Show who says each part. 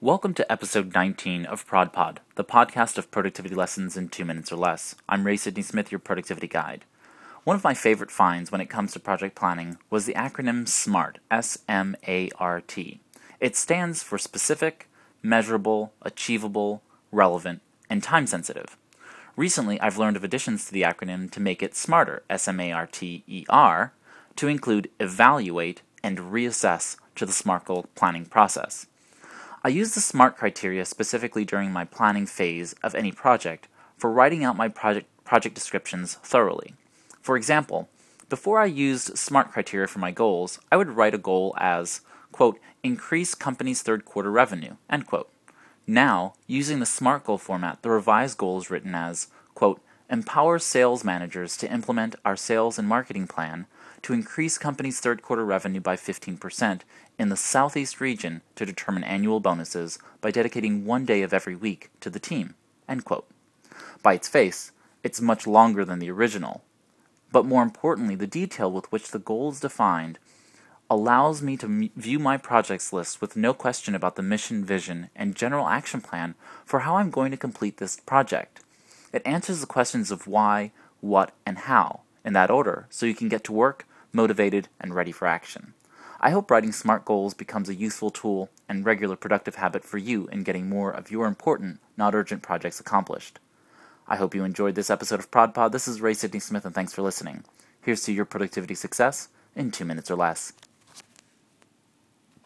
Speaker 1: Welcome to episode 19 of ProdPod, the podcast of productivity lessons in two minutes or less. I'm Ray Sidney Smith, your productivity guide. One of my favorite finds when it comes to project planning was the acronym SMART, S M A R T. It stands for specific, measurable, achievable, relevant, and time sensitive. Recently, I've learned of additions to the acronym to make it smarter, S M A R T E R, to include evaluate and reassess to the SMART goal planning process. I use the SMART criteria specifically during my planning phase of any project for writing out my project, project descriptions thoroughly. For example, before I used SMART criteria for my goals, I would write a goal as, quote, increase company's third quarter revenue, end quote. Now, using the SMART goal format, the revised goal is written as, quote, empower sales managers to implement our sales and marketing plan to increase company's third quarter revenue by 15% in the Southeast region to determine annual bonuses by dedicating one day of every week to the team. By its face, it's much longer than the original. But more importantly, the detail with which the goal is defined allows me to view my projects list with no question about the mission, vision, and general action plan for how I'm going to complete this project. It answers the questions of why, what, and how in that order so you can get to work motivated, and ready for action. I hope writing SMART goals becomes a useful tool and regular productive habit for you in getting more of your important, not urgent projects accomplished. I hope you enjoyed this episode of ProdPod. This is Ray Sidney Smith, and thanks for listening. Here's to your productivity success in two minutes or less.